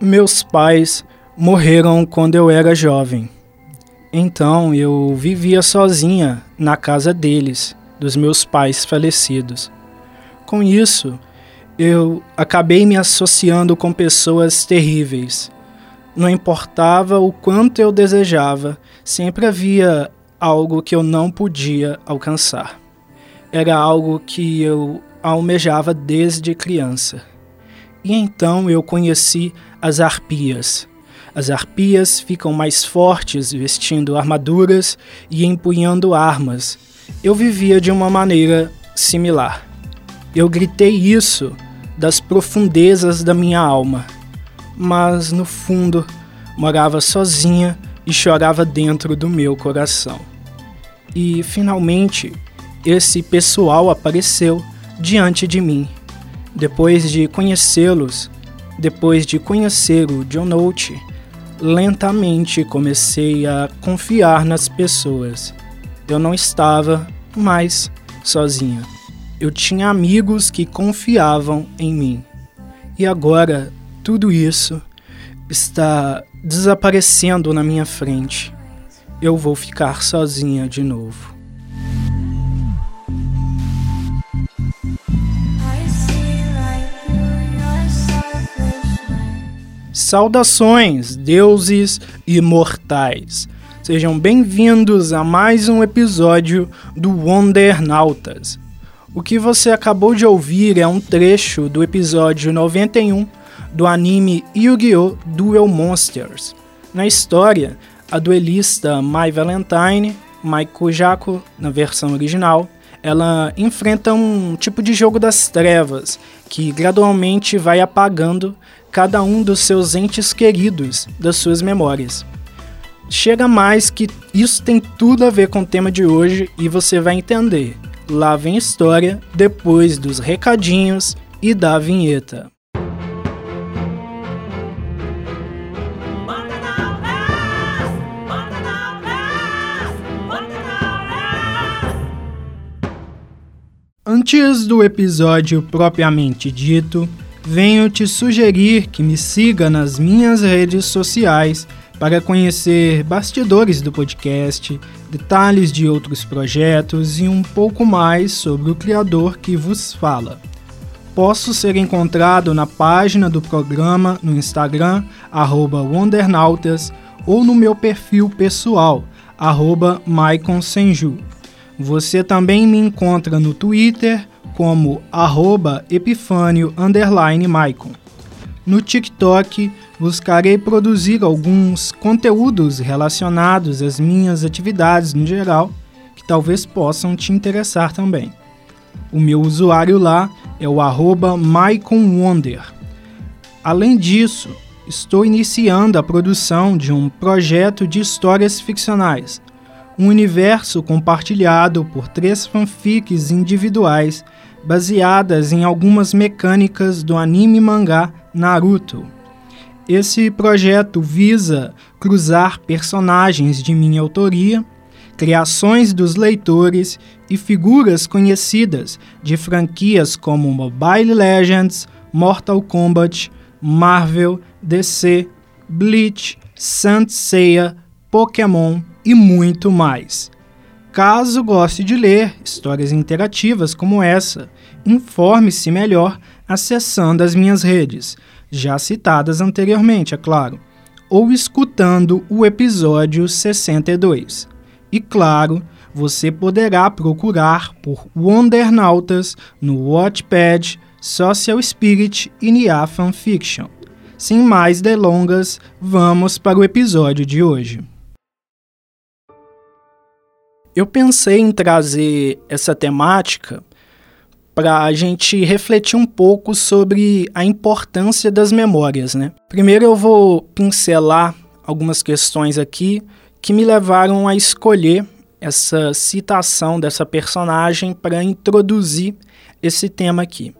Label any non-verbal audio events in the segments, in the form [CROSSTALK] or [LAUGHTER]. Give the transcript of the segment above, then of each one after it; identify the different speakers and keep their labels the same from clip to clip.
Speaker 1: Meus pais morreram quando eu era jovem. Então eu vivia sozinha na casa deles, dos meus pais falecidos. Com isso, eu acabei me associando com pessoas terríveis. Não importava o quanto eu desejava, sempre havia algo que eu não podia alcançar. Era algo que eu almejava desde criança. E então eu conheci as arpias. As arpias ficam mais fortes vestindo armaduras e empunhando armas. Eu vivia de uma maneira similar. Eu gritei isso das profundezas da minha alma, mas no fundo morava sozinha e chorava dentro do meu coração. E finalmente esse pessoal apareceu diante de mim. Depois de conhecê-los, depois de conhecer o John Note, lentamente comecei a confiar nas pessoas. Eu não estava mais sozinha. Eu tinha amigos que confiavam em mim. E agora tudo isso está desaparecendo na minha frente. Eu vou ficar sozinha de novo. Saudações, deuses imortais! Sejam bem-vindos a mais um episódio do Wondernautas. O que você acabou de ouvir é um trecho do episódio 91 do anime Yu-Gi-Oh! Duel Monsters. Na história, a duelista Mai Valentine, Mai Kujako, na versão original, ela enfrenta um tipo de jogo das trevas que gradualmente vai apagando cada um dos seus entes queridos das suas memórias. Chega mais que isso tem tudo a ver com o tema de hoje e você vai entender. Lá vem história depois dos recadinhos e da vinheta. Antes do episódio propriamente dito, venho te sugerir que me siga nas minhas redes sociais para conhecer bastidores do podcast, detalhes de outros projetos e um pouco mais sobre o criador que vos fala. Posso ser encontrado na página do programa no Instagram, Wondernautas, ou no meu perfil pessoal, arroba Você também me encontra no Twitter, como arroba epifânio Maicon. No TikTok, buscarei produzir alguns conteúdos relacionados às minhas atividades no geral, que talvez possam te interessar também. O meu usuário lá é o arroba MaiconWonder. Além disso, estou iniciando a produção de um projeto de histórias ficcionais, um universo compartilhado por três fanfics individuais baseadas em algumas mecânicas do anime mangá Naruto. Esse projeto visa cruzar personagens de minha autoria, criações dos leitores e figuras conhecidas de franquias como Mobile Legends, Mortal Kombat, Marvel, DC, Bleach, Saint Seiya, Pokémon e muito mais. Caso goste de ler histórias interativas como essa, informe-se melhor acessando as minhas redes, já citadas anteriormente, é claro, ou escutando o episódio 62. E claro, você poderá procurar por Wondernautas no Watchpad, Social Spirit e Nia Fanfiction. Sem mais delongas, vamos para o episódio de hoje. Eu pensei em trazer essa temática para a gente refletir um pouco sobre a importância das memórias, né? Primeiro eu vou pincelar algumas questões aqui que me levaram a escolher essa citação dessa personagem para introduzir esse tema aqui.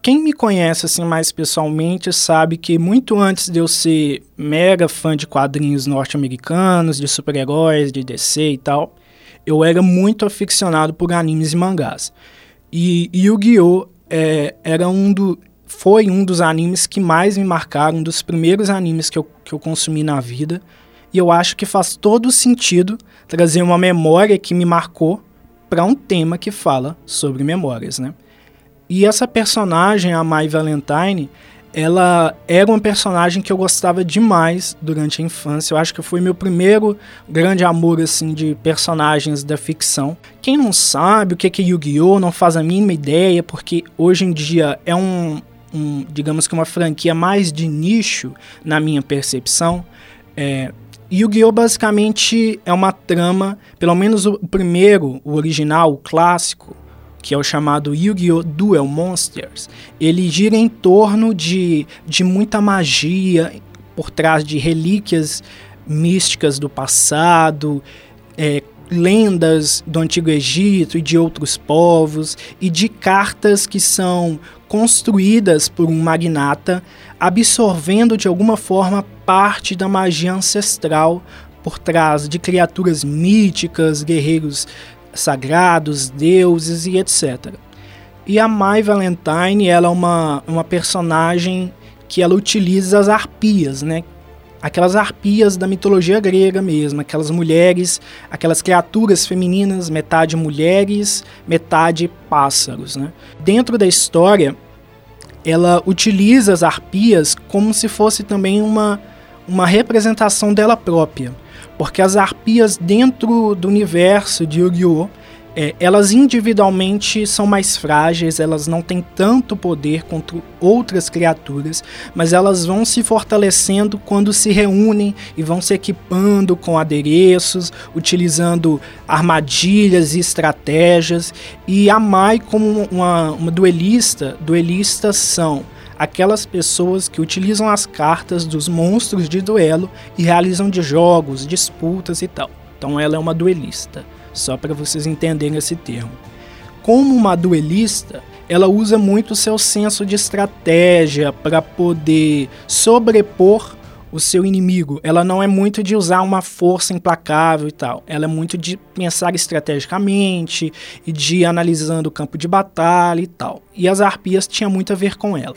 Speaker 1: Quem me conhece assim mais pessoalmente sabe que muito antes de eu ser mega fã de quadrinhos norte-americanos, de super-heróis, de DC e tal, eu era muito aficionado por animes e mangás. E Yu-Gi-Oh! É, era um do. foi um dos animes que mais me marcaram, um dos primeiros animes que eu, que eu consumi na vida. E eu acho que faz todo sentido trazer uma memória que me marcou para um tema que fala sobre memórias, né? E essa personagem, a Mai Valentine, ela era uma personagem que eu gostava demais durante a infância. Eu acho que foi meu primeiro grande amor assim de personagens da ficção. Quem não sabe o que é Yu-Gi-Oh não faz a mínima ideia, porque hoje em dia é um, um digamos que uma franquia mais de nicho na minha percepção. É, Yu-Gi-Oh! basicamente é uma trama, pelo menos o primeiro, o original, o clássico, que é o chamado Yu-Gi-Oh! Duel Monsters, ele gira em torno de, de muita magia por trás de relíquias místicas do passado, é, lendas do Antigo Egito e de outros povos, e de cartas que são construídas por um magnata, absorvendo de alguma forma parte da magia ancestral por trás de criaturas míticas, guerreiros sagrados, deuses e etc. E a Mai Valentine, ela é uma, uma personagem que ela utiliza as arpias, né? Aquelas arpias da mitologia grega mesmo, aquelas mulheres, aquelas criaturas femininas, metade mulheres, metade pássaros, né? Dentro da história, ela utiliza as arpias como se fosse também uma, uma representação dela própria. Porque as arpias dentro do universo de Yu-Gi-Oh! É, elas individualmente são mais frágeis, elas não têm tanto poder contra outras criaturas, mas elas vão se fortalecendo quando se reúnem e vão se equipando com adereços, utilizando armadilhas e estratégias. E a Mai, como uma, uma duelista, duelistas são aquelas pessoas que utilizam as cartas dos monstros de duelo e realizam de jogos, disputas e tal. Então ela é uma duelista, só para vocês entenderem esse termo. Como uma duelista, ela usa muito o seu senso de estratégia para poder sobrepor o seu inimigo. Ela não é muito de usar uma força implacável e tal. Ela é muito de pensar estrategicamente e de ir analisando o campo de batalha e tal. E as arpias tinham muito a ver com ela.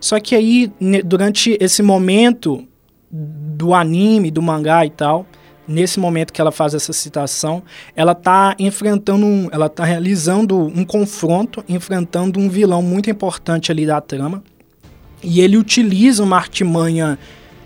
Speaker 1: Só que aí, durante esse momento do anime, do mangá e tal, nesse momento que ela faz essa citação, ela está enfrentando um, ela tá realizando um confronto, enfrentando um vilão muito importante ali da trama. E ele utiliza uma artimanha,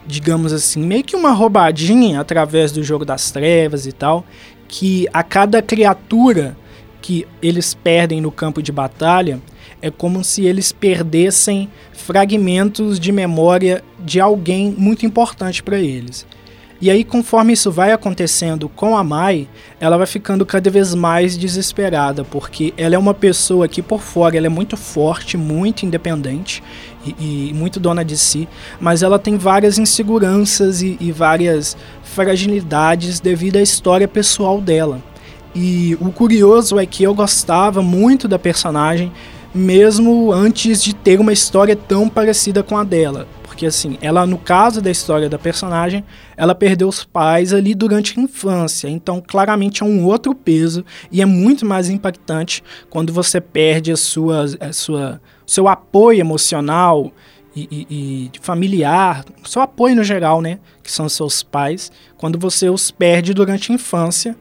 Speaker 1: digamos assim, meio que uma roubadinha através do jogo das trevas e tal, que a cada criatura que eles perdem no campo de batalha, é como se eles perdessem fragmentos de memória de alguém muito importante para eles. E aí, conforme isso vai acontecendo com a Mai, ela vai ficando cada vez mais desesperada, porque ela é uma pessoa que por fora ela é muito forte, muito independente e, e muito dona de si, mas ela tem várias inseguranças e, e várias fragilidades devido à história pessoal dela. E o curioso é que eu gostava muito da personagem, mesmo antes de ter uma história tão parecida com a dela. Porque assim, ela no caso da história da personagem, ela perdeu os pais ali durante a infância. Então, claramente é um outro peso e é muito mais impactante quando você perde a sua, a sua seu apoio emocional e, e, e familiar, seu apoio no geral, né, que são seus pais, quando você os perde durante a infância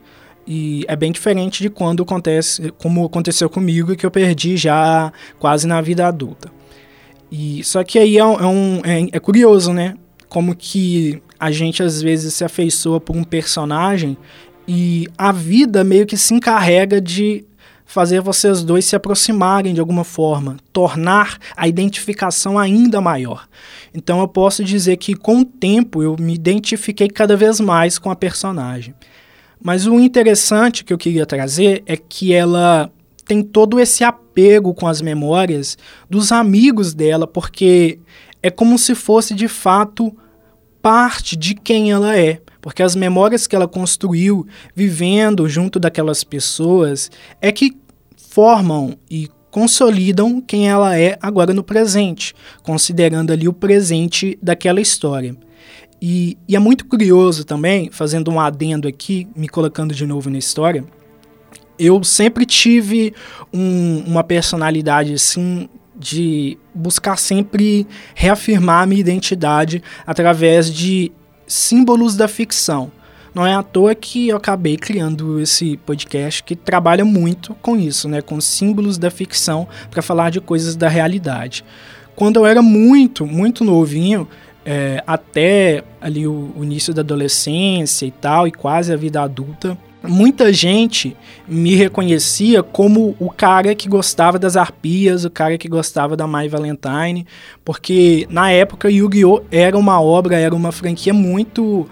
Speaker 1: e é bem diferente de quando acontece, como aconteceu comigo, que eu perdi já quase na vida adulta. E só que aí é, um, é, é curioso, né? Como que a gente às vezes se afeiçoa por um personagem e a vida meio que se encarrega de fazer vocês dois se aproximarem de alguma forma, tornar a identificação ainda maior. Então eu posso dizer que com o tempo eu me identifiquei cada vez mais com a personagem. Mas o interessante que eu queria trazer é que ela tem todo esse apego com as memórias dos amigos dela, porque é como se fosse de fato parte de quem ela é. Porque as memórias que ela construiu vivendo junto daquelas pessoas é que formam e consolidam quem ela é agora no presente, considerando ali o presente daquela história. E, e, é muito curioso também, fazendo um adendo aqui, me colocando de novo na história, eu sempre tive um, uma personalidade assim de buscar sempre reafirmar minha identidade através de símbolos da ficção. Não é à toa que eu acabei criando esse podcast que trabalha muito com isso, né, com símbolos da ficção para falar de coisas da realidade. Quando eu era muito, muito novinho, é, até ali o, o início da adolescência e tal, e quase a vida adulta, muita gente me reconhecia como o cara que gostava das arpias, o cara que gostava da My Valentine, porque na época Yu-Gi-Oh! era uma obra, era uma franquia muito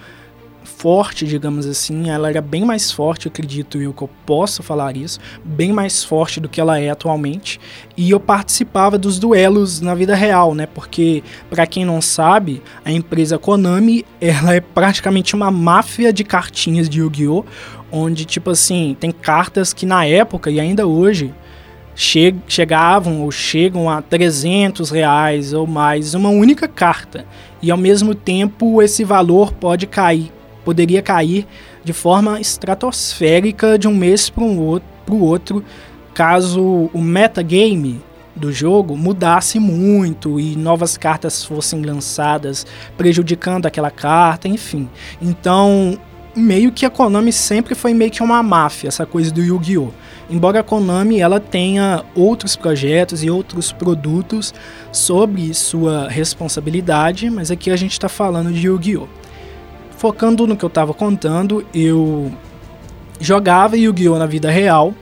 Speaker 1: forte, digamos assim. Ela era bem mais forte, acredito eu que eu posso falar isso, bem mais forte do que ela é atualmente. E eu participava dos duelos na vida real, né? Porque para quem não sabe, a empresa Konami, ela é praticamente uma máfia de cartinhas de Yu-Gi-Oh, onde tipo assim, tem cartas que na época e ainda hoje che chegavam ou chegam a 300 reais ou mais uma única carta. E ao mesmo tempo esse valor pode cair poderia cair de forma estratosférica de um mês para um outro, outro caso o metagame do jogo mudasse muito e novas cartas fossem lançadas prejudicando aquela carta, enfim. Então, meio que a Konami sempre foi meio que uma máfia, essa coisa do Yu-Gi-Oh! Embora a Konami ela tenha outros projetos e outros produtos sobre sua responsabilidade, mas aqui a gente está falando de Yu-Gi-Oh! Focando no que eu estava contando, eu jogava Yu-Gi-Oh! na vida real,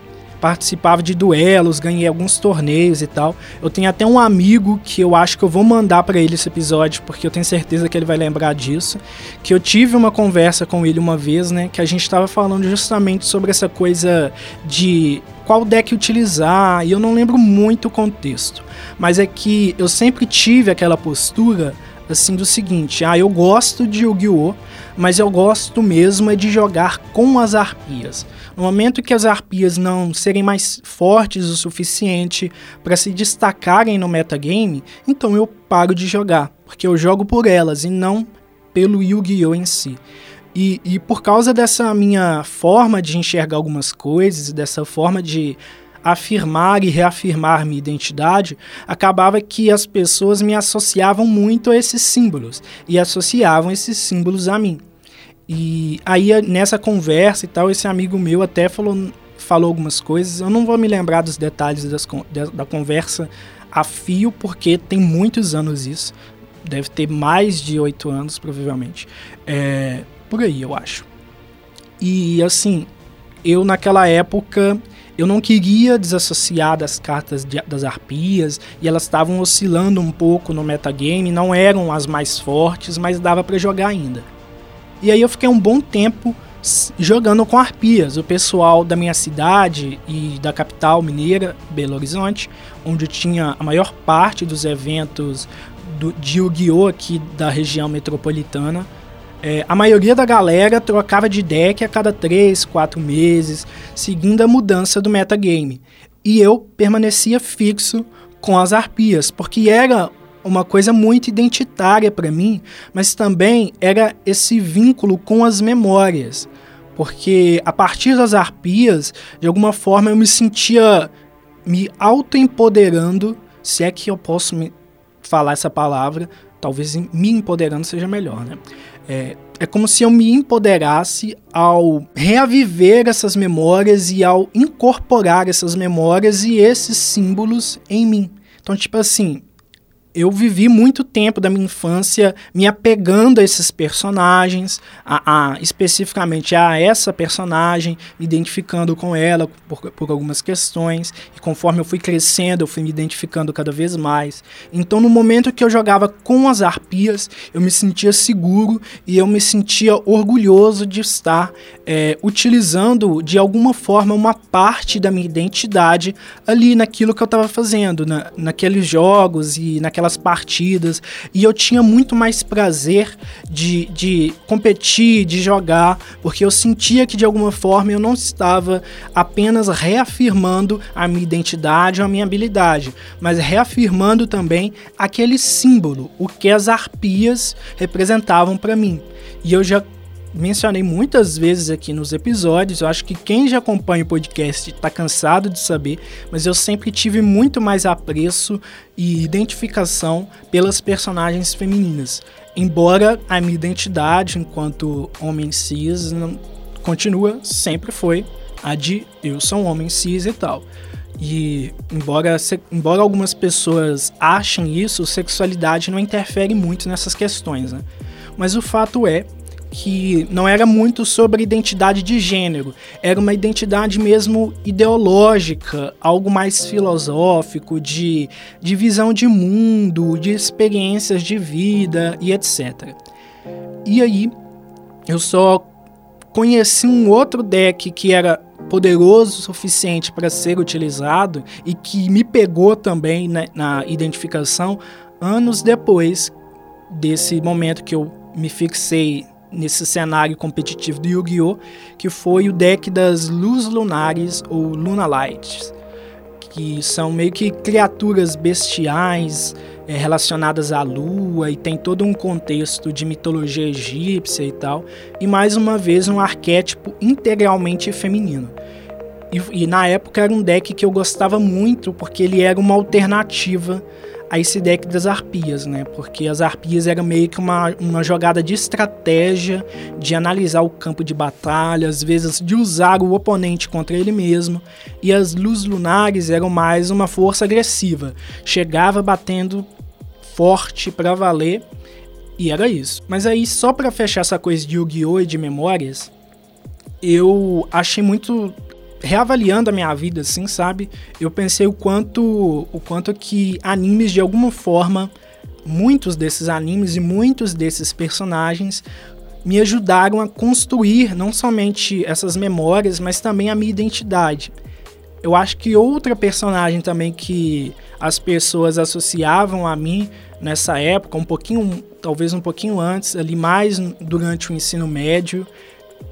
Speaker 1: participava de duelos, ganhei alguns torneios e tal. Eu tenho até um amigo que eu acho que eu vou mandar para ele esse episódio, porque eu tenho certeza que ele vai lembrar disso. Que eu tive uma conversa com ele uma vez, né? Que a gente estava falando justamente sobre essa coisa de qual deck utilizar, e eu não lembro muito o contexto. Mas é que eu sempre tive aquela postura assim do seguinte: ah, eu gosto de Yu-Gi-Oh! mas eu gosto mesmo é de jogar com as arpias. No momento que as arpias não serem mais fortes o suficiente para se destacarem no metagame, então eu paro de jogar, porque eu jogo por elas e não pelo Yu-Gi-Oh! em si. E, e por causa dessa minha forma de enxergar algumas coisas, dessa forma de afirmar e reafirmar minha identidade, acabava que as pessoas me associavam muito a esses símbolos e associavam esses símbolos a mim. E aí nessa conversa e tal, esse amigo meu até falou, falou algumas coisas. Eu não vou me lembrar dos detalhes das, da conversa a fio, porque tem muitos anos isso. Deve ter mais de oito anos, provavelmente. É, por aí, eu acho. E assim, eu naquela época eu não queria desassociar das cartas de, das arpias e elas estavam oscilando um pouco no metagame, não eram as mais fortes, mas dava para jogar ainda. E aí eu fiquei um bom tempo jogando com arpias. O pessoal da minha cidade e da capital mineira, Belo Horizonte, onde tinha a maior parte dos eventos do, de Yu-Gi-Oh! aqui da região metropolitana. É, a maioria da galera trocava de deck a cada 3, 4 meses, seguindo a mudança do metagame. E eu permanecia fixo com as arpias, porque era uma coisa muito identitária para mim, mas também era esse vínculo com as memórias. Porque a partir das arpias, de alguma forma eu me sentia me autoempoderando, se é que eu posso falar essa palavra, talvez me empoderando seja melhor, né? É, é como se eu me empoderasse ao reaviver essas memórias e ao incorporar essas memórias e esses símbolos em mim. Então, tipo assim, eu vivi muito tempo da minha infância me apegando a esses personagens, a, a, especificamente a essa personagem, me identificando com ela por, por algumas questões, e conforme eu fui crescendo, eu fui me identificando cada vez mais. Então, no momento que eu jogava com as arpias, eu me sentia seguro e eu me sentia orgulhoso de estar é, utilizando de alguma forma uma parte da minha identidade ali naquilo que eu estava fazendo, na, naqueles jogos e naquela aquelas partidas e eu tinha muito mais prazer de, de competir, de jogar, porque eu sentia que de alguma forma eu não estava apenas reafirmando a minha identidade ou a minha habilidade, mas reafirmando também aquele símbolo, o que as arpias representavam para mim. E eu já mencionei muitas vezes aqui nos episódios, eu acho que quem já acompanha o podcast está cansado de saber, mas eu sempre tive muito mais apreço e identificação pelas personagens femininas. Embora a minha identidade enquanto homem cis não, continua, sempre foi a de eu sou um homem cis e tal. E embora, se, embora algumas pessoas achem isso, sexualidade não interfere muito nessas questões, né? Mas o fato é que não era muito sobre identidade de gênero, era uma identidade mesmo ideológica, algo mais filosófico, de, de visão de mundo, de experiências de vida e etc. E aí, eu só conheci um outro deck que era poderoso o suficiente para ser utilizado e que me pegou também né, na identificação anos depois desse momento que eu me fixei nesse cenário competitivo do Yu-Gi-Oh!, que foi o deck das Luz Lunares ou Luna Lights, que são meio que criaturas bestiais é, relacionadas à lua e tem todo um contexto de mitologia egípcia e tal, e mais uma vez um arquétipo integralmente feminino. E, e, na época era um deck que eu gostava muito porque ele era uma alternativa a esse deck das arpias, né? Porque as arpias era meio que uma, uma jogada de estratégia, de analisar o campo de batalha, às vezes de usar o oponente contra ele mesmo. E as luzes lunares eram mais uma força agressiva, chegava batendo forte para valer e era isso. Mas aí só para fechar essa coisa de Yu-Gi-Oh e de memórias, eu achei muito reavaliando a minha vida, assim, sabe? Eu pensei o quanto, o quanto que animes de alguma forma, muitos desses animes e muitos desses personagens me ajudaram a construir não somente essas memórias, mas também a minha identidade. Eu acho que outra personagem também que as pessoas associavam a mim nessa época, um pouquinho, talvez um pouquinho antes, ali mais durante o ensino médio,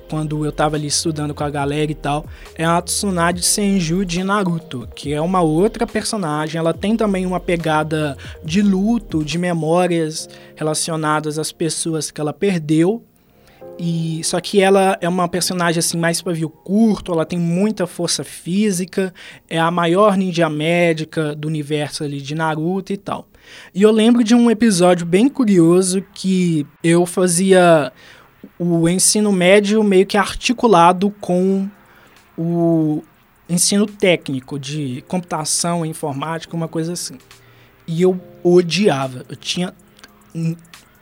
Speaker 1: quando eu tava ali estudando com a galera e tal, é a Tsunade Senju de Naruto, que é uma outra personagem. Ela tem também uma pegada de luto, de memórias relacionadas às pessoas que ela perdeu. E só que ela é uma personagem assim mais pavio curto, ela tem muita força física, é a maior ninja médica do universo ali de Naruto e tal. E eu lembro de um episódio bem curioso que eu fazia o ensino médio meio que articulado com o ensino técnico de computação, informática, uma coisa assim. E eu odiava, eu tinha,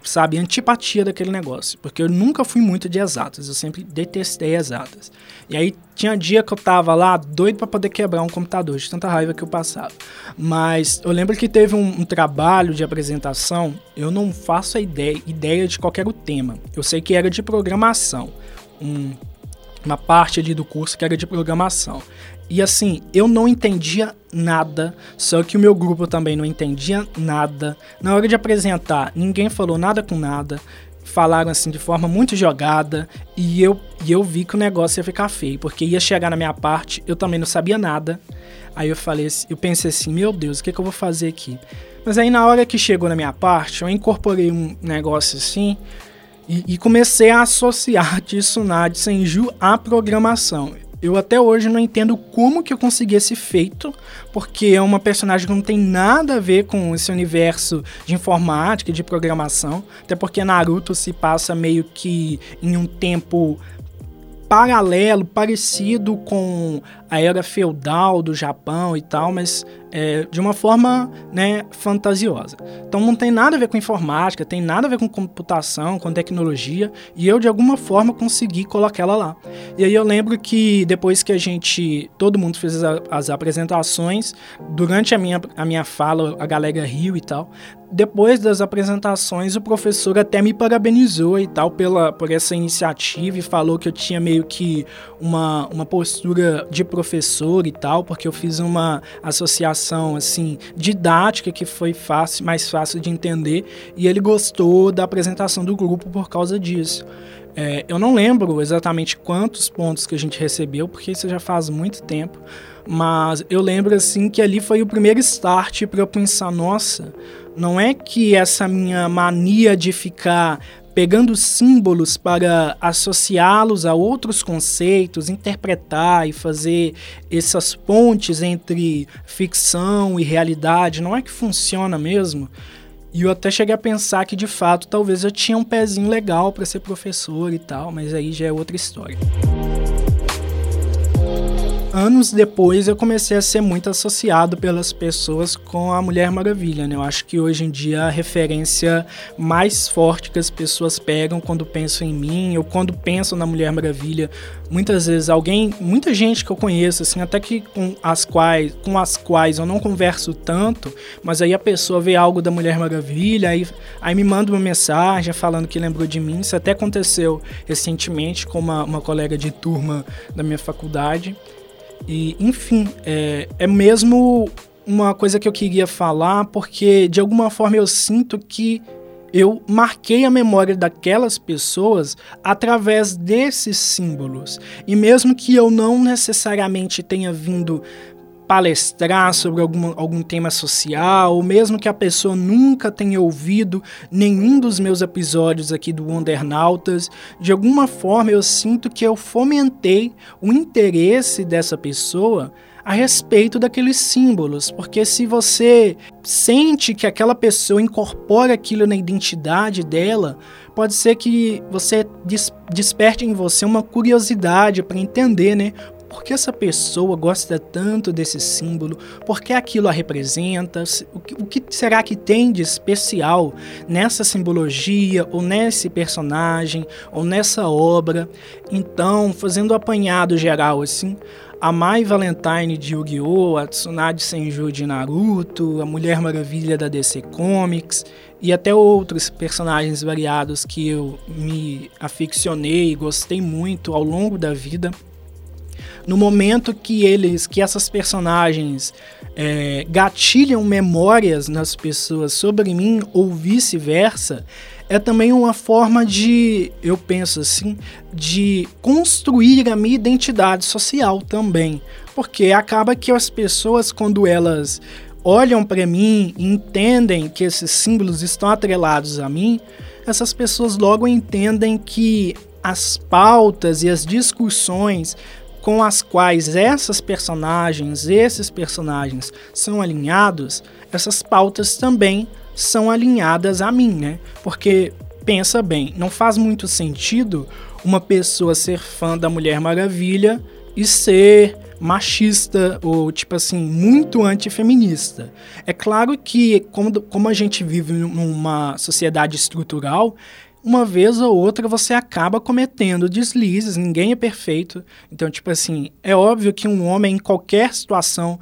Speaker 1: sabe, antipatia daquele negócio, porque eu nunca fui muito de exatas, eu sempre detestei exatas. E aí tinha dia que eu tava lá doido para poder quebrar um computador, de tanta raiva que eu passava. Mas eu lembro que teve um, um trabalho de apresentação, eu não faço ideia, ideia de qual era o tema. Eu sei que era de programação. Um, uma parte ali do curso que era de programação. E assim, eu não entendia nada, só que o meu grupo também não entendia nada. Na hora de apresentar, ninguém falou nada com nada falaram assim de forma muito jogada e eu, e eu vi que o negócio ia ficar feio, porque ia chegar na minha parte, eu também não sabia nada. Aí eu falei, eu pensei assim, meu Deus, o que, que eu vou fazer aqui? Mas aí na hora que chegou na minha parte, eu incorporei um negócio assim e, e comecei a associar [LAUGHS] Tsunade Senju à programação. Eu até hoje não entendo como que eu consegui esse feito, porque é uma personagem que não tem nada a ver com esse universo de informática de programação, até porque Naruto se passa meio que em um tempo paralelo, parecido com a era feudal do Japão e tal, mas é, de uma forma né, fantasiosa. Então não tem nada a ver com informática, tem nada a ver com computação, com tecnologia, e eu de alguma forma consegui colocar ela lá. E aí eu lembro que depois que a gente, todo mundo fez as, as apresentações, durante a minha, a minha fala, a galera riu e tal, depois das apresentações, o professor até me parabenizou e tal pela, por essa iniciativa e falou que eu tinha meio que uma, uma postura de professor e tal, porque eu fiz uma associação assim didática que foi fácil, mais fácil de entender e ele gostou da apresentação do grupo por causa disso. É, eu não lembro exatamente quantos pontos que a gente recebeu, porque isso já faz muito tempo, mas eu lembro assim que ali foi o primeiro start para eu pensar, nossa, não é que essa minha mania de ficar pegando símbolos para associá-los a outros conceitos, interpretar e fazer essas pontes entre ficção e realidade, não é que funciona mesmo? E eu até cheguei a pensar que de fato talvez eu tinha um pezinho legal para ser professor e tal, mas aí já é outra história anos depois eu comecei a ser muito associado pelas pessoas com a Mulher Maravilha, né? Eu acho que hoje em dia a referência mais forte que as pessoas pegam quando pensam em mim ou quando pensam na Mulher Maravilha, muitas vezes alguém, muita gente que eu conheço assim, até que com as quais, com as quais eu não converso tanto, mas aí a pessoa vê algo da Mulher Maravilha, aí, aí me manda uma mensagem falando que lembrou de mim. Isso até aconteceu recentemente com uma, uma colega de turma da minha faculdade. E, enfim, é, é mesmo uma coisa que eu queria falar, porque de alguma forma eu sinto que eu marquei a memória daquelas pessoas através desses símbolos. E mesmo que eu não necessariamente tenha vindo palestrar sobre algum, algum tema social, ou mesmo que a pessoa nunca tenha ouvido nenhum dos meus episódios aqui do Wondernautas, de alguma forma eu sinto que eu fomentei o interesse dessa pessoa a respeito daqueles símbolos, porque se você sente que aquela pessoa incorpora aquilo na identidade dela, pode ser que você desperte em você uma curiosidade para entender, né, por que essa pessoa gosta tanto desse símbolo? Por que aquilo a representa? O que, o que será que tem de especial nessa simbologia, ou nesse personagem, ou nessa obra? Então, fazendo o apanhado geral assim, a Mai Valentine de Yu-Gi-Oh!, a Tsunade Senju de Naruto, a Mulher Maravilha da DC Comics e até outros personagens variados que eu me aficionei e gostei muito ao longo da vida no momento que eles, que essas personagens é, gatilham memórias nas pessoas sobre mim ou vice-versa, é também uma forma de, eu penso assim, de construir a minha identidade social também, porque acaba que as pessoas quando elas olham para mim e entendem que esses símbolos estão atrelados a mim, essas pessoas logo entendem que as pautas e as discussões com as quais essas personagens, esses personagens são alinhados, essas pautas também são alinhadas a mim, né? Porque pensa bem, não faz muito sentido uma pessoa ser fã da Mulher Maravilha e ser machista ou tipo assim muito antifeminista. É claro que como, como a gente vive numa sociedade estrutural, uma vez ou outra você acaba cometendo deslizes, ninguém é perfeito. Então, tipo assim, é óbvio que um homem em qualquer situação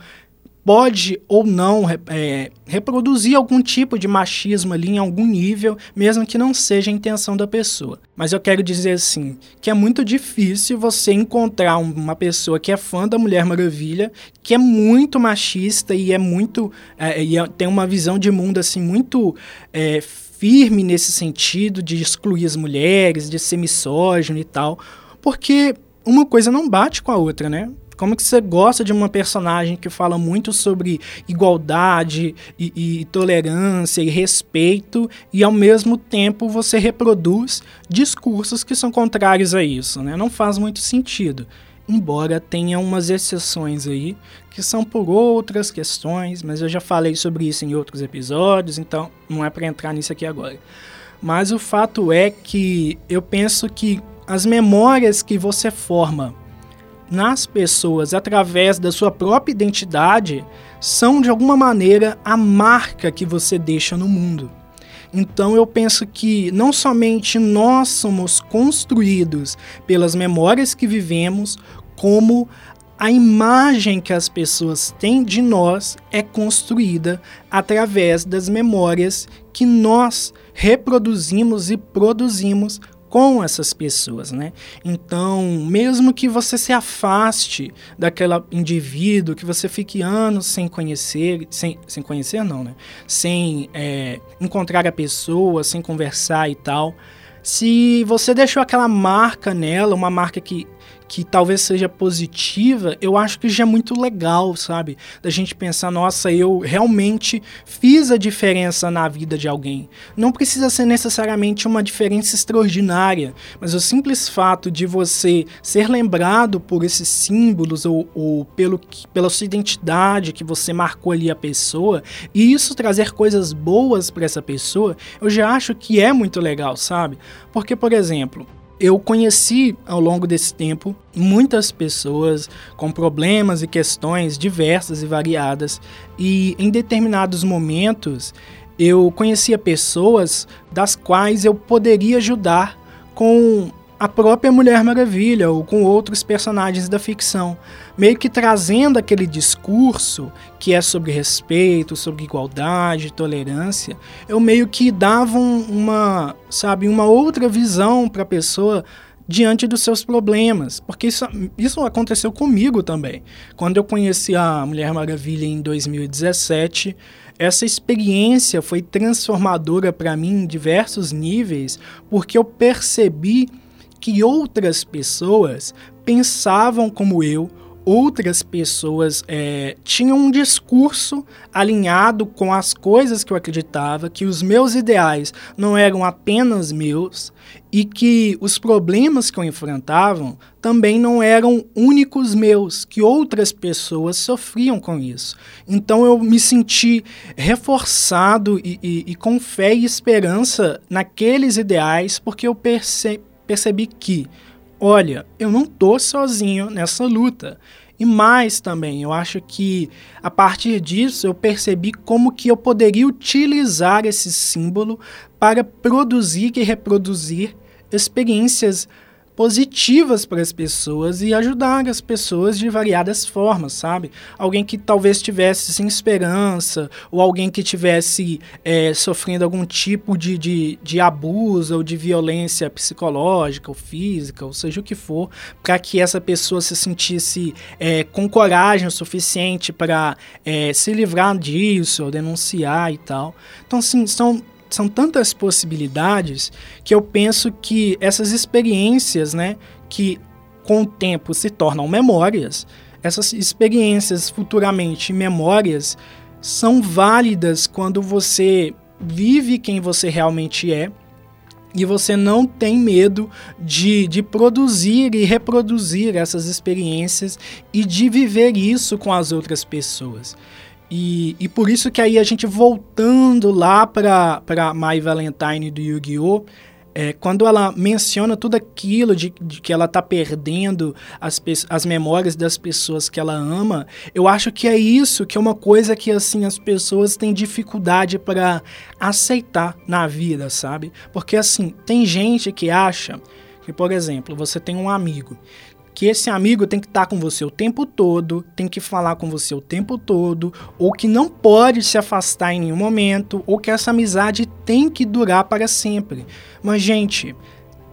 Speaker 1: pode ou não é, reproduzir algum tipo de machismo ali em algum nível, mesmo que não seja a intenção da pessoa. Mas eu quero dizer assim, que é muito difícil você encontrar uma pessoa que é fã da Mulher Maravilha, que é muito machista e é muito é, e é, tem uma visão de mundo assim muito é, firme nesse sentido de excluir as mulheres, de ser misógino e tal, porque uma coisa não bate com a outra, né? Como que você gosta de uma personagem que fala muito sobre igualdade e, e, tolerância e respeito e ao mesmo tempo você reproduz discursos que são contrários a isso, né? Não faz muito sentido embora tenha umas exceções aí, que são por outras questões, mas eu já falei sobre isso em outros episódios, então não é para entrar nisso aqui agora. Mas o fato é que eu penso que as memórias que você forma nas pessoas através da sua própria identidade são de alguma maneira a marca que você deixa no mundo. Então eu penso que não somente nós somos construídos pelas memórias que vivemos, como a imagem que as pessoas têm de nós é construída através das memórias que nós reproduzimos e produzimos com essas pessoas, né? Então, mesmo que você se afaste daquele indivíduo, que você fique anos sem conhecer, sem, sem conhecer não, né? Sem é, encontrar a pessoa, sem conversar e tal, se você deixou aquela marca nela, uma marca que que talvez seja positiva, eu acho que já é muito legal, sabe? Da gente pensar, nossa, eu realmente fiz a diferença na vida de alguém. Não precisa ser necessariamente uma diferença extraordinária, mas o simples fato de você ser lembrado por esses símbolos ou, ou pelo, pela sua identidade que você marcou ali a pessoa, e isso trazer coisas boas para essa pessoa, eu já acho que é muito legal, sabe? Porque, por exemplo, eu conheci ao longo desse tempo muitas pessoas com problemas e questões diversas e variadas, e em determinados momentos eu conhecia pessoas das quais eu poderia ajudar com a própria Mulher Maravilha ou com outros personagens da ficção, meio que trazendo aquele discurso que é sobre respeito, sobre igualdade, tolerância, eu meio que dava uma, sabe, uma outra visão para a pessoa diante dos seus problemas, porque isso, isso aconteceu comigo também. Quando eu conheci a Mulher Maravilha em 2017, essa experiência foi transformadora para mim em diversos níveis, porque eu percebi que outras pessoas pensavam como eu, outras pessoas é, tinham um discurso alinhado com as coisas que eu acreditava, que os meus ideais não eram apenas meus e que os problemas que eu enfrentava também não eram únicos meus, que outras pessoas sofriam com isso. Então eu me senti reforçado e, e, e com fé e esperança naqueles ideais, porque eu percebi percebi que, olha, eu não tô sozinho nessa luta. E mais também, eu acho que a partir disso eu percebi como que eu poderia utilizar esse símbolo para produzir e reproduzir experiências positivas para as pessoas e ajudar as pessoas de variadas formas, sabe? Alguém que talvez tivesse sem esperança, ou alguém que tivesse é, sofrendo algum tipo de, de, de abuso ou de violência psicológica ou física, ou seja o que for, para que essa pessoa se sentisse é, com coragem o suficiente para é, se livrar disso, ou denunciar e tal. Então, assim, são são tantas possibilidades que eu penso que essas experiências, né, que com o tempo se tornam memórias, essas experiências futuramente memórias são válidas quando você vive quem você realmente é e você não tem medo de, de produzir e reproduzir essas experiências e de viver isso com as outras pessoas. E, e por isso que aí a gente voltando lá para My Valentine do Yu-Gi-Oh! É, quando ela menciona tudo aquilo de, de que ela está perdendo as, as memórias das pessoas que ela ama, eu acho que é isso que é uma coisa que assim as pessoas têm dificuldade para aceitar na vida, sabe? Porque assim, tem gente que acha que, por exemplo, você tem um amigo que esse amigo tem que estar tá com você o tempo todo, tem que falar com você o tempo todo, ou que não pode se afastar em nenhum momento, ou que essa amizade tem que durar para sempre. Mas, gente,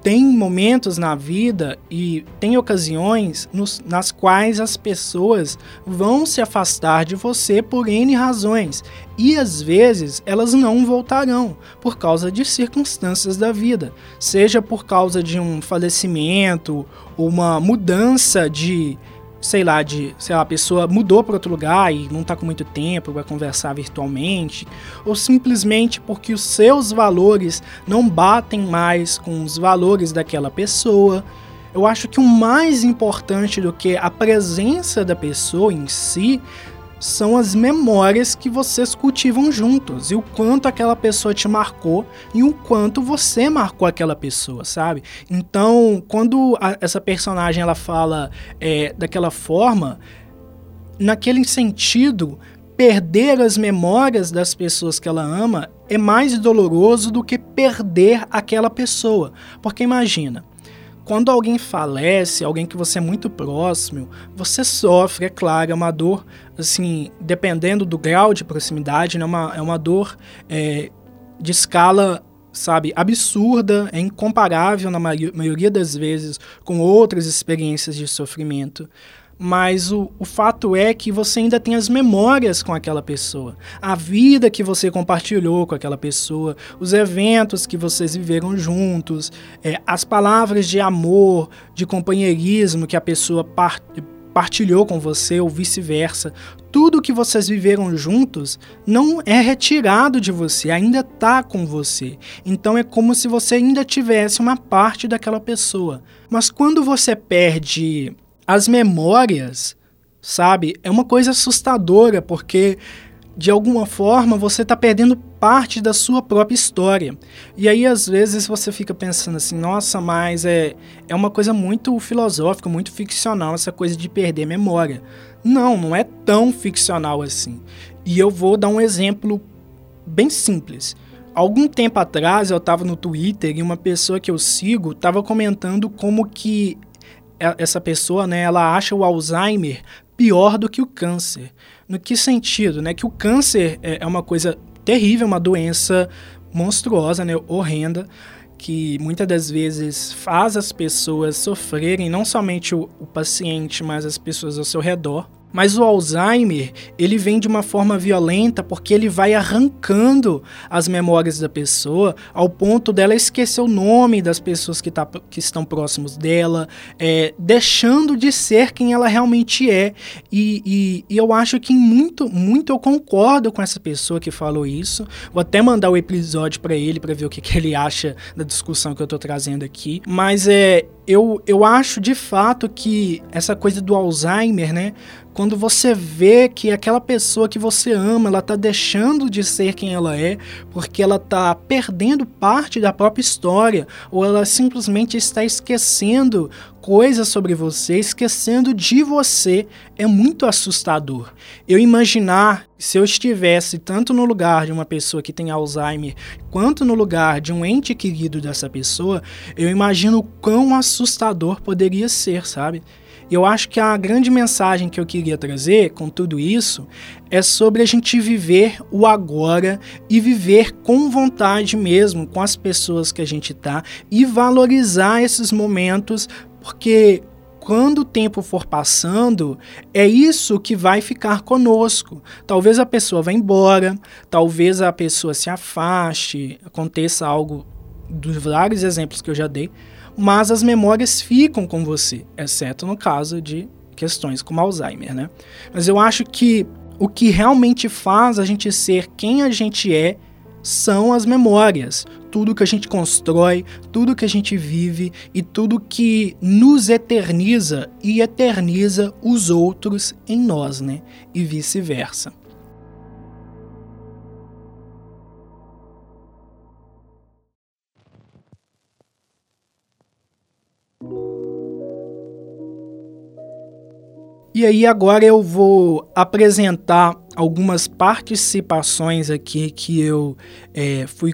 Speaker 1: tem momentos na vida e tem ocasiões nos, nas quais as pessoas vão se afastar de você por N razões. E às vezes elas não voltarão por causa de circunstâncias da vida, seja por causa de um falecimento, uma mudança de sei lá, de, sei lá, a pessoa mudou para outro lugar e não está com muito tempo para conversar virtualmente, ou simplesmente porque os seus valores não batem mais com os valores daquela pessoa. Eu acho que o mais importante do que a presença da pessoa em si são as memórias que vocês cultivam juntos e o quanto aquela pessoa te marcou e o quanto você marcou aquela pessoa, sabe? Então, quando a, essa personagem ela fala é, daquela forma, naquele sentido, perder as memórias das pessoas que ela ama é mais doloroso do que perder aquela pessoa, porque imagina quando alguém falece, alguém que você é muito próximo, você sofre, é claro, é uma dor, assim, dependendo do grau de proximidade, né, uma, é uma dor é, de escala sabe, absurda, é incomparável na maioria das vezes com outras experiências de sofrimento. Mas o, o fato é que você ainda tem as memórias com aquela pessoa, a vida que você compartilhou com aquela pessoa, os eventos que vocês viveram juntos, é, as palavras de amor, de companheirismo que a pessoa part, partilhou com você ou vice-versa. Tudo que vocês viveram juntos não é retirado de você, ainda está com você. Então é como se você ainda tivesse uma parte daquela pessoa. Mas quando você perde as memórias, sabe? É uma coisa assustadora, porque de alguma forma você está perdendo parte da sua própria história. E aí às vezes você fica pensando assim, nossa, mas é, é uma coisa muito filosófica, muito ficcional essa coisa de perder memória. Não, não é tão ficcional assim. E eu vou dar um exemplo bem simples. Algum tempo atrás eu estava no Twitter e uma pessoa que eu sigo estava comentando como que essa pessoa, né, ela acha o Alzheimer pior do que o câncer. No que sentido, né? Que o câncer é, é uma coisa terrível, uma doença monstruosa, né, horrenda, que muitas das vezes faz as pessoas sofrerem, não somente o, o paciente, mas as pessoas ao seu redor. Mas o Alzheimer, ele vem de uma forma violenta porque ele vai arrancando as memórias da pessoa ao ponto dela esquecer o nome das pessoas que, tá, que estão próximos dela, é, deixando de ser quem ela realmente é. E, e, e, eu acho que muito, muito eu concordo com essa pessoa que falou isso. Vou até mandar o episódio para ele para ver o que, que ele acha da discussão que eu estou trazendo aqui. Mas é, eu, eu acho de fato que essa coisa do Alzheimer, né? Quando você vê que aquela pessoa que você ama, ela tá deixando de ser quem ela é, porque ela tá perdendo parte da própria história, ou ela simplesmente está esquecendo coisas sobre você, esquecendo de você, é muito assustador. Eu imaginar se eu estivesse tanto no lugar de uma pessoa que tem Alzheimer, quanto no lugar de um ente querido dessa pessoa, eu imagino quão assustador poderia ser, sabe? Eu acho que a grande mensagem que eu queria trazer com tudo isso é sobre a gente viver o agora e viver com vontade mesmo com as pessoas que a gente tá e valorizar esses momentos, porque quando o tempo for passando, é isso que vai ficar conosco. Talvez a pessoa vá embora, talvez a pessoa se afaste, aconteça algo dos vários exemplos que eu já dei, mas as memórias ficam com você, exceto no caso de questões como Alzheimer, né? Mas eu acho que o que realmente faz a gente ser quem a gente é são as memórias, tudo que a gente constrói, tudo que a gente vive e tudo que nos eterniza e eterniza os outros em nós, né? E vice-versa. E aí agora eu vou apresentar algumas participações aqui que eu é, fui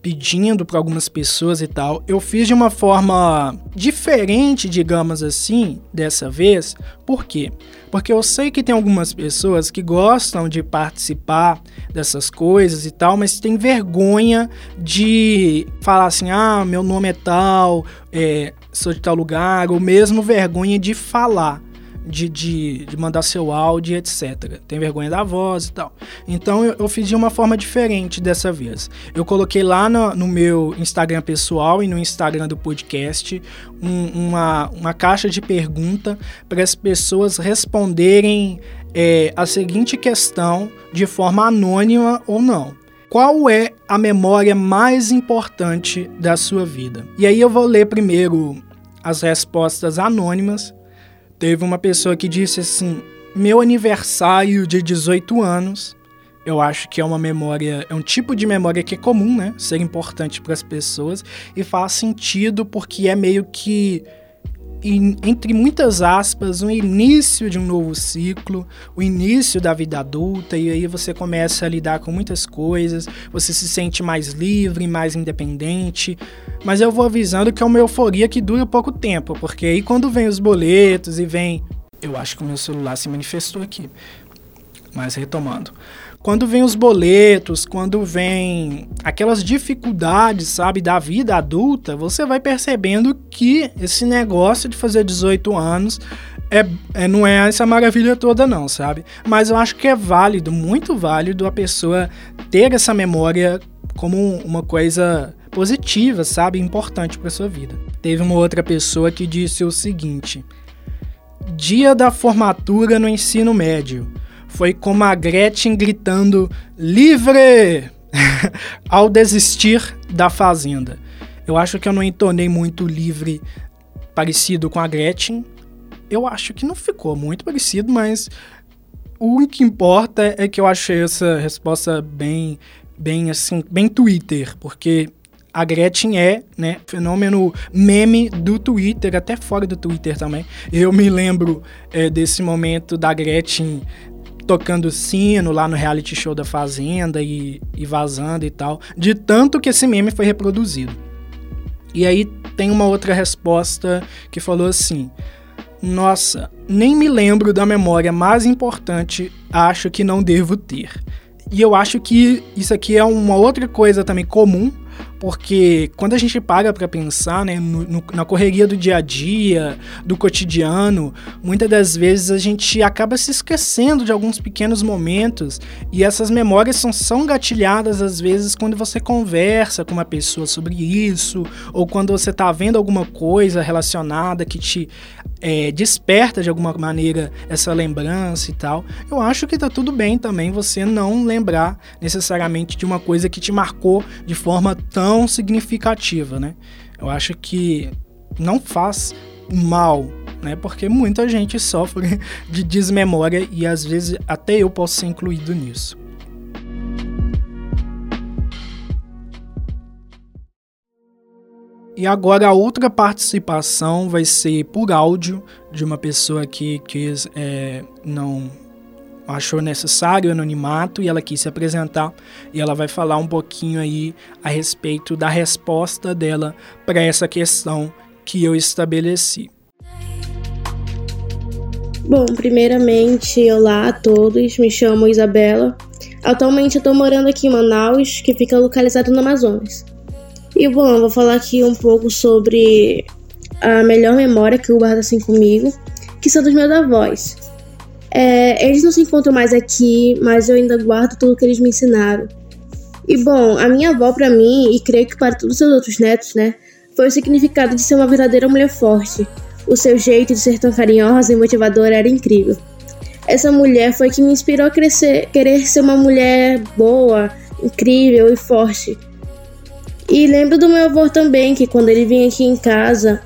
Speaker 1: pedindo para algumas pessoas e tal. Eu fiz de uma forma diferente, digamos assim, dessa vez. Por quê? Porque eu sei que tem algumas pessoas que gostam de participar dessas coisas e tal, mas tem vergonha de falar assim: ah, meu nome é tal, é, sou de tal lugar, ou mesmo vergonha de falar de, de, de, mandar seu áudio, etc. Tem vergonha da voz e tal. Então eu, eu fiz de uma forma diferente dessa vez. Eu coloquei lá no, no meu Instagram pessoal e no Instagram do podcast um, uma, uma caixa de pergunta para as pessoas responderem é, a seguinte questão de forma anônima ou não. Qual é a memória mais importante da sua vida? E aí eu vou ler primeiro as respostas anônimas Teve uma pessoa que disse assim: meu aniversário de 18 anos. Eu acho que é uma memória, é um tipo de memória que é comum, né? Ser importante para as pessoas e faz sentido porque é meio que entre muitas aspas, o início de um novo ciclo, o início da vida adulta, e aí você começa a lidar com muitas coisas, você se sente mais livre, mais independente. Mas eu vou avisando que é uma euforia que dura pouco tempo, porque aí quando vem os boletos e vem. Eu acho que o meu celular se manifestou aqui. Mas retomando. Quando vem os boletos, quando vem aquelas dificuldades, sabe, da vida adulta, você vai percebendo que esse negócio de fazer 18 anos é, é, não é essa maravilha toda, não, sabe? Mas eu acho que é válido, muito válido a pessoa ter essa memória como uma coisa positiva, sabe? Importante para sua vida. Teve uma outra pessoa que disse o seguinte: Dia da formatura no ensino médio. Foi como a Gretchen gritando livre [LAUGHS] ao desistir da fazenda. Eu acho que eu não entonei muito livre parecido com a Gretchen. Eu acho que não ficou muito parecido, mas o que importa é que eu achei essa resposta bem, bem assim, bem Twitter, porque a Gretchen é, né, fenômeno meme do Twitter, até fora do Twitter também. Eu me lembro é, desse momento da Gretchen tocando sino lá no reality show da Fazenda e, e vazando e tal, de tanto que esse meme foi reproduzido. E aí tem uma outra resposta que falou assim: Nossa, nem me lembro da memória mais importante, acho que não devo ter. E eu acho que isso aqui é uma outra coisa também comum porque quando a gente para para pensar, né, no, no, na correria do dia a dia, do cotidiano, muitas das vezes a gente acaba se esquecendo de alguns pequenos momentos e essas memórias são, são gatilhadas às vezes quando você conversa com uma pessoa sobre isso ou quando você está vendo alguma coisa relacionada que te é, desperta de alguma maneira essa lembrança e tal, eu acho que tá tudo bem também você não lembrar necessariamente de uma coisa que te marcou de forma tão significativa, né? Eu acho que não faz mal, né? Porque muita gente sofre [LAUGHS] de desmemória e às vezes até eu posso ser incluído nisso. E agora a outra participação vai ser por áudio de uma pessoa que quis é, não achou necessário o anonimato e ela quis se apresentar e ela vai falar um pouquinho aí a respeito da resposta dela para essa questão que eu estabeleci.
Speaker 2: Bom, primeiramente, olá a todos, me chamo Isabela. Atualmente eu estou morando aqui em Manaus, que fica localizado no Amazonas. E bom, vou falar aqui um pouco sobre a melhor memória que eu guardo assim comigo, que são dos meus avós. É, eles não se encontram mais aqui, mas eu ainda guardo tudo que eles me ensinaram. E bom, a minha avó para mim, e creio que para todos os seus outros netos, né, foi o significado de ser uma verdadeira mulher forte. O seu jeito de ser tão carinhosa e motivadora era incrível. Essa mulher foi que me inspirou a crescer, querer ser uma mulher boa, incrível e forte. E lembro do meu avô também, que quando ele vinha aqui em casa,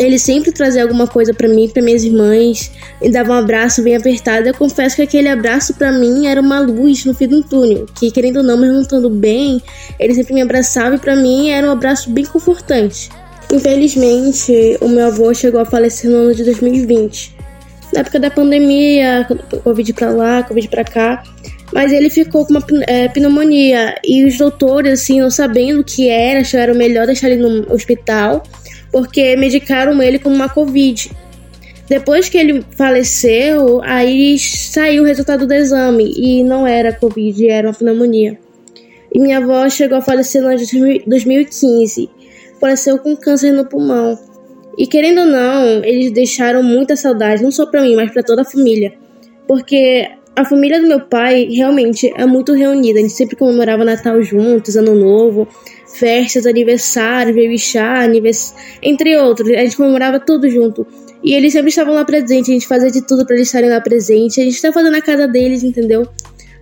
Speaker 2: ele sempre trazia alguma coisa para mim, para minhas irmãs, me dava um abraço bem apertado. Eu confesso que aquele abraço para mim era uma luz no fim do túnel, que querendo ou não, mesmo não estando bem, ele sempre me abraçava e para mim era um abraço bem confortante. Infelizmente, o meu avô chegou a falecer no ano de 2020. Na época da pandemia, Covid pra lá, Covid pra cá, mas ele ficou com uma é, pneumonia e os doutores, assim, não sabendo o que era, acharam melhor deixar ele no hospital porque medicaram ele com uma Covid. Depois que ele faleceu, aí saiu o resultado do exame e não era Covid, era uma pneumonia. E minha avó chegou a falecer no ano de 2015. Faleceu com câncer no pulmão. E querendo ou não, eles deixaram muita saudade, não só para mim, mas para toda a família. Porque a família do meu pai realmente é muito reunida. A gente sempre comemorava Natal juntos, Ano Novo festas, aniversários, baby chá, anivers... entre outros. A gente comemorava tudo junto. E eles sempre estavam lá presentes, a gente fazia de tudo para eles estarem lá presentes. A gente tá fazendo a casa deles, entendeu?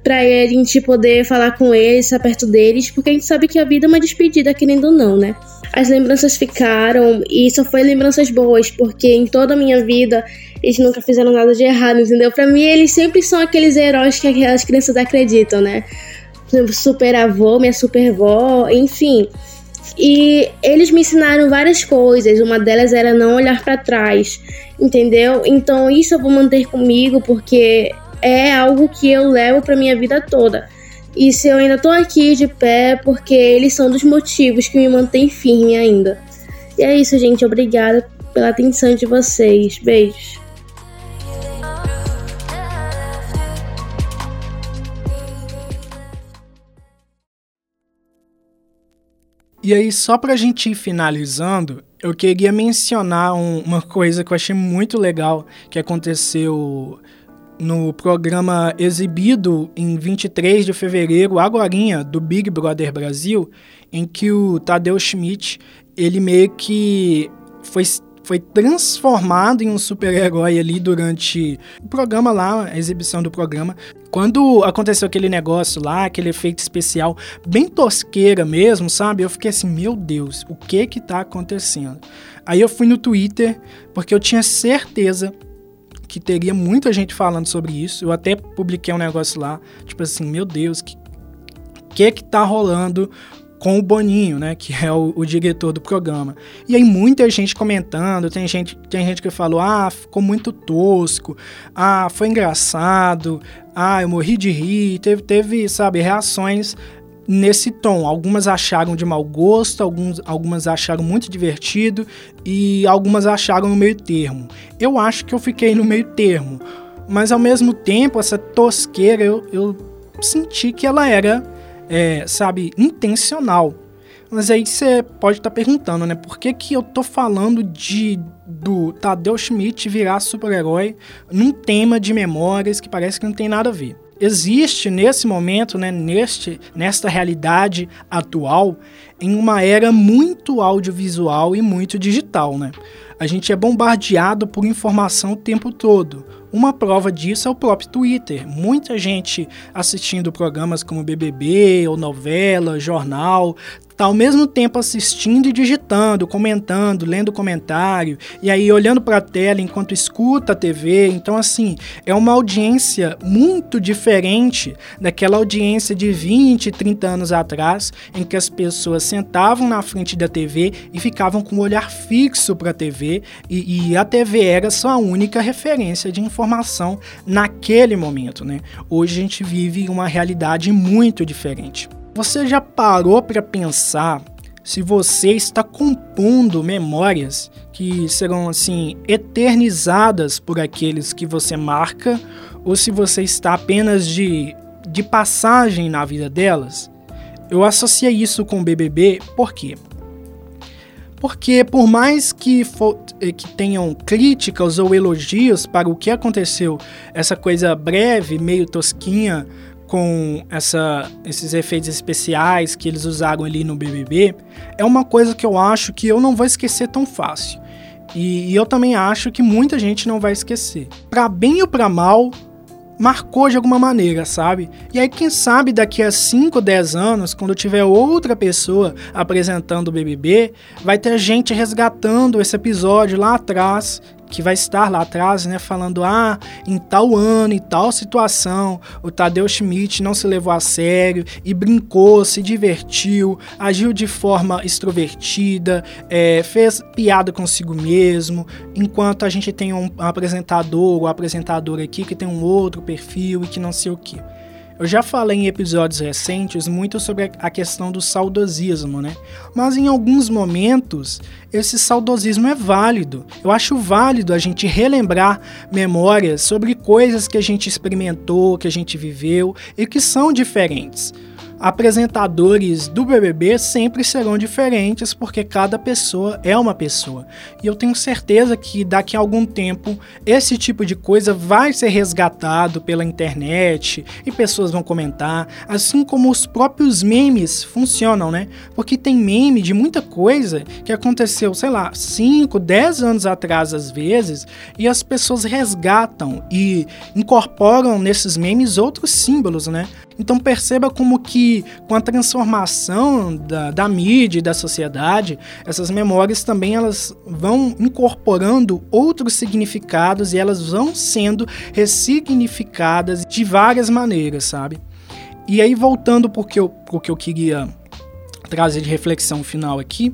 Speaker 2: Pra a gente poder falar com eles, estar perto deles, porque a gente sabe que a vida é uma despedida, querendo ou não, né? As lembranças ficaram e só foi lembranças boas, porque em toda a minha vida eles nunca fizeram nada de errado, entendeu? Para mim, eles sempre são aqueles heróis que as crianças acreditam, né? Super avô, minha super vó, enfim. E eles me ensinaram várias coisas, uma delas era não olhar para trás, entendeu? Então isso eu vou manter comigo porque é algo que eu levo para minha vida toda. E se eu ainda tô aqui de pé, porque eles são dos motivos que me mantêm firme ainda. E é isso, gente. Obrigada pela atenção de vocês. Beijos.
Speaker 1: E aí, só pra gente ir finalizando, eu queria mencionar um, uma coisa que eu achei muito legal que aconteceu no programa exibido em 23 de fevereiro, agorinha, do Big Brother Brasil, em que o Tadeu Schmidt, ele meio que foi foi transformado em um super-herói ali durante o programa lá, a exibição do programa. Quando aconteceu aquele negócio lá, aquele efeito especial, bem tosqueira mesmo, sabe? Eu fiquei assim, meu Deus, o que que tá acontecendo? Aí eu fui no Twitter, porque eu tinha certeza que teria muita gente falando sobre isso. Eu até publiquei um negócio lá, tipo assim, meu Deus, que que que tá rolando com o Boninho, né, que é o, o, diretor do programa. E aí muita gente comentando, tem gente, tem gente que falou: "Ah, ficou muito tosco. Ah, foi engraçado. Ah, eu morri de rir". Teve, teve, sabe, reações nesse tom. Algumas acharam de mau gosto, alguns, algumas acharam muito divertido e algumas acharam no meio termo. Eu acho que eu fiquei no meio termo, mas ao mesmo tempo essa tosqueira eu, eu senti que ela era é, sabe, intencional. Mas aí você pode estar tá perguntando, né? Por que, que eu tô falando de do Tadeu Schmidt virar super-herói num tema de memórias que parece que não tem nada a ver? Existe nesse momento, né, neste, nesta realidade atual, em uma era muito audiovisual e muito digital, né? A gente é bombardeado por informação o tempo todo. Uma prova disso é o próprio Twitter. Muita gente assistindo programas como BBB ou novela, jornal, tá ao mesmo tempo assistindo e digitando, comentando, lendo comentário, e aí olhando para a tela enquanto escuta a TV. Então, assim, é uma audiência muito diferente daquela audiência de 20, 30 anos atrás, em que as pessoas sentavam na frente da TV e ficavam com o olhar fixo para a TV, e, e a TV era sua única referência de informação naquele momento, né? Hoje a gente vive uma realidade muito diferente. Você já parou para pensar se você está compondo memórias que serão assim eternizadas por aqueles que você marca ou se você está apenas de, de passagem na vida delas? Eu associei isso com o BBB, por quê? Porque por mais que, for, eh, que tenham críticas ou elogios para o que aconteceu, essa coisa breve, meio tosquinha, com essa, esses efeitos especiais que eles usaram ali no BBB, é uma coisa que eu acho que eu não vou esquecer tão fácil. E, e eu também acho que muita gente não vai esquecer. Para bem ou para mal, marcou de alguma maneira, sabe? E aí, quem sabe daqui a 5, 10 anos, quando tiver outra pessoa apresentando o BBB, vai ter gente resgatando esse episódio lá atrás que vai estar lá atrás, né, falando ah, em tal ano, em tal situação, o Tadeu Schmidt não se levou a sério e brincou, se divertiu, agiu de forma extrovertida, é, fez piada consigo mesmo, enquanto a gente tem um apresentador ou apresentadora aqui que tem um outro perfil e que não sei o que. Eu já falei em episódios recentes muito sobre a questão do saudosismo, né? Mas em alguns momentos esse saudosismo é válido. Eu acho válido a gente relembrar memórias sobre coisas que a gente experimentou, que a gente viveu e que são diferentes apresentadores do BBB sempre serão diferentes porque cada pessoa é uma pessoa. E eu tenho certeza que daqui a algum tempo esse tipo de coisa vai ser resgatado pela internet e pessoas vão comentar, assim como os próprios memes funcionam, né? Porque tem meme de muita coisa que aconteceu, sei lá, 5, 10 anos atrás às vezes, e as pessoas resgatam e incorporam nesses memes outros símbolos, né? Então perceba como que com a transformação da, da mídia e da sociedade, essas memórias também elas vão incorporando outros significados e elas vão sendo ressignificadas de várias maneiras, sabe? E aí voltando porque eu, porque eu queria trazer de reflexão final aqui,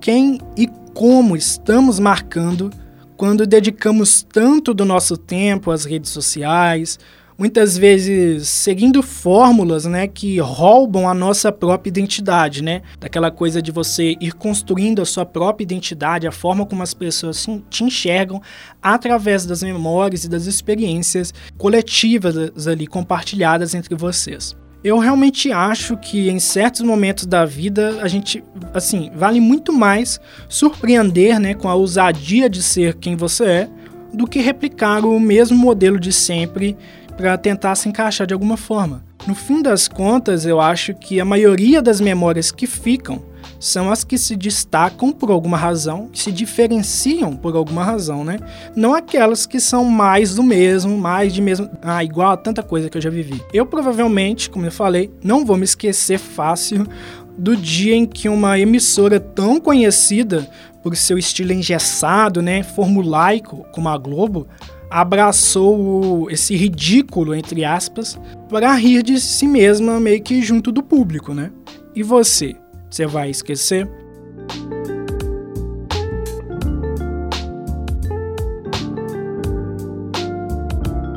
Speaker 1: quem e como estamos marcando quando dedicamos tanto do nosso tempo às redes sociais, muitas vezes seguindo fórmulas, né, que roubam a nossa própria identidade, né? Daquela coisa de você ir construindo a sua própria identidade, a forma como as pessoas te enxergam através das memórias e das experiências coletivas ali compartilhadas entre vocês. Eu realmente acho que em certos momentos da vida a gente, assim, vale muito mais surpreender, né, com a ousadia de ser quem você é, do que replicar o mesmo modelo de sempre para tentar se encaixar de alguma forma. No fim das contas, eu acho que a maioria das memórias que ficam são as que se destacam por alguma razão, se diferenciam por alguma razão, né? Não aquelas que são mais do mesmo, mais de mesmo, ah, igual a tanta coisa que eu já vivi. Eu provavelmente, como eu falei, não vou me esquecer fácil do dia em que uma emissora tão conhecida por seu estilo engessado, né, formulaico, como a Globo, abraçou esse ridículo, entre aspas, para rir de si mesma meio que junto do público, né? E você? Você vai esquecer?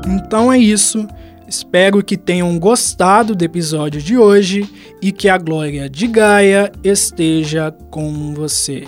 Speaker 1: Então é isso. Espero que tenham gostado do episódio de hoje e que a glória de Gaia esteja com você.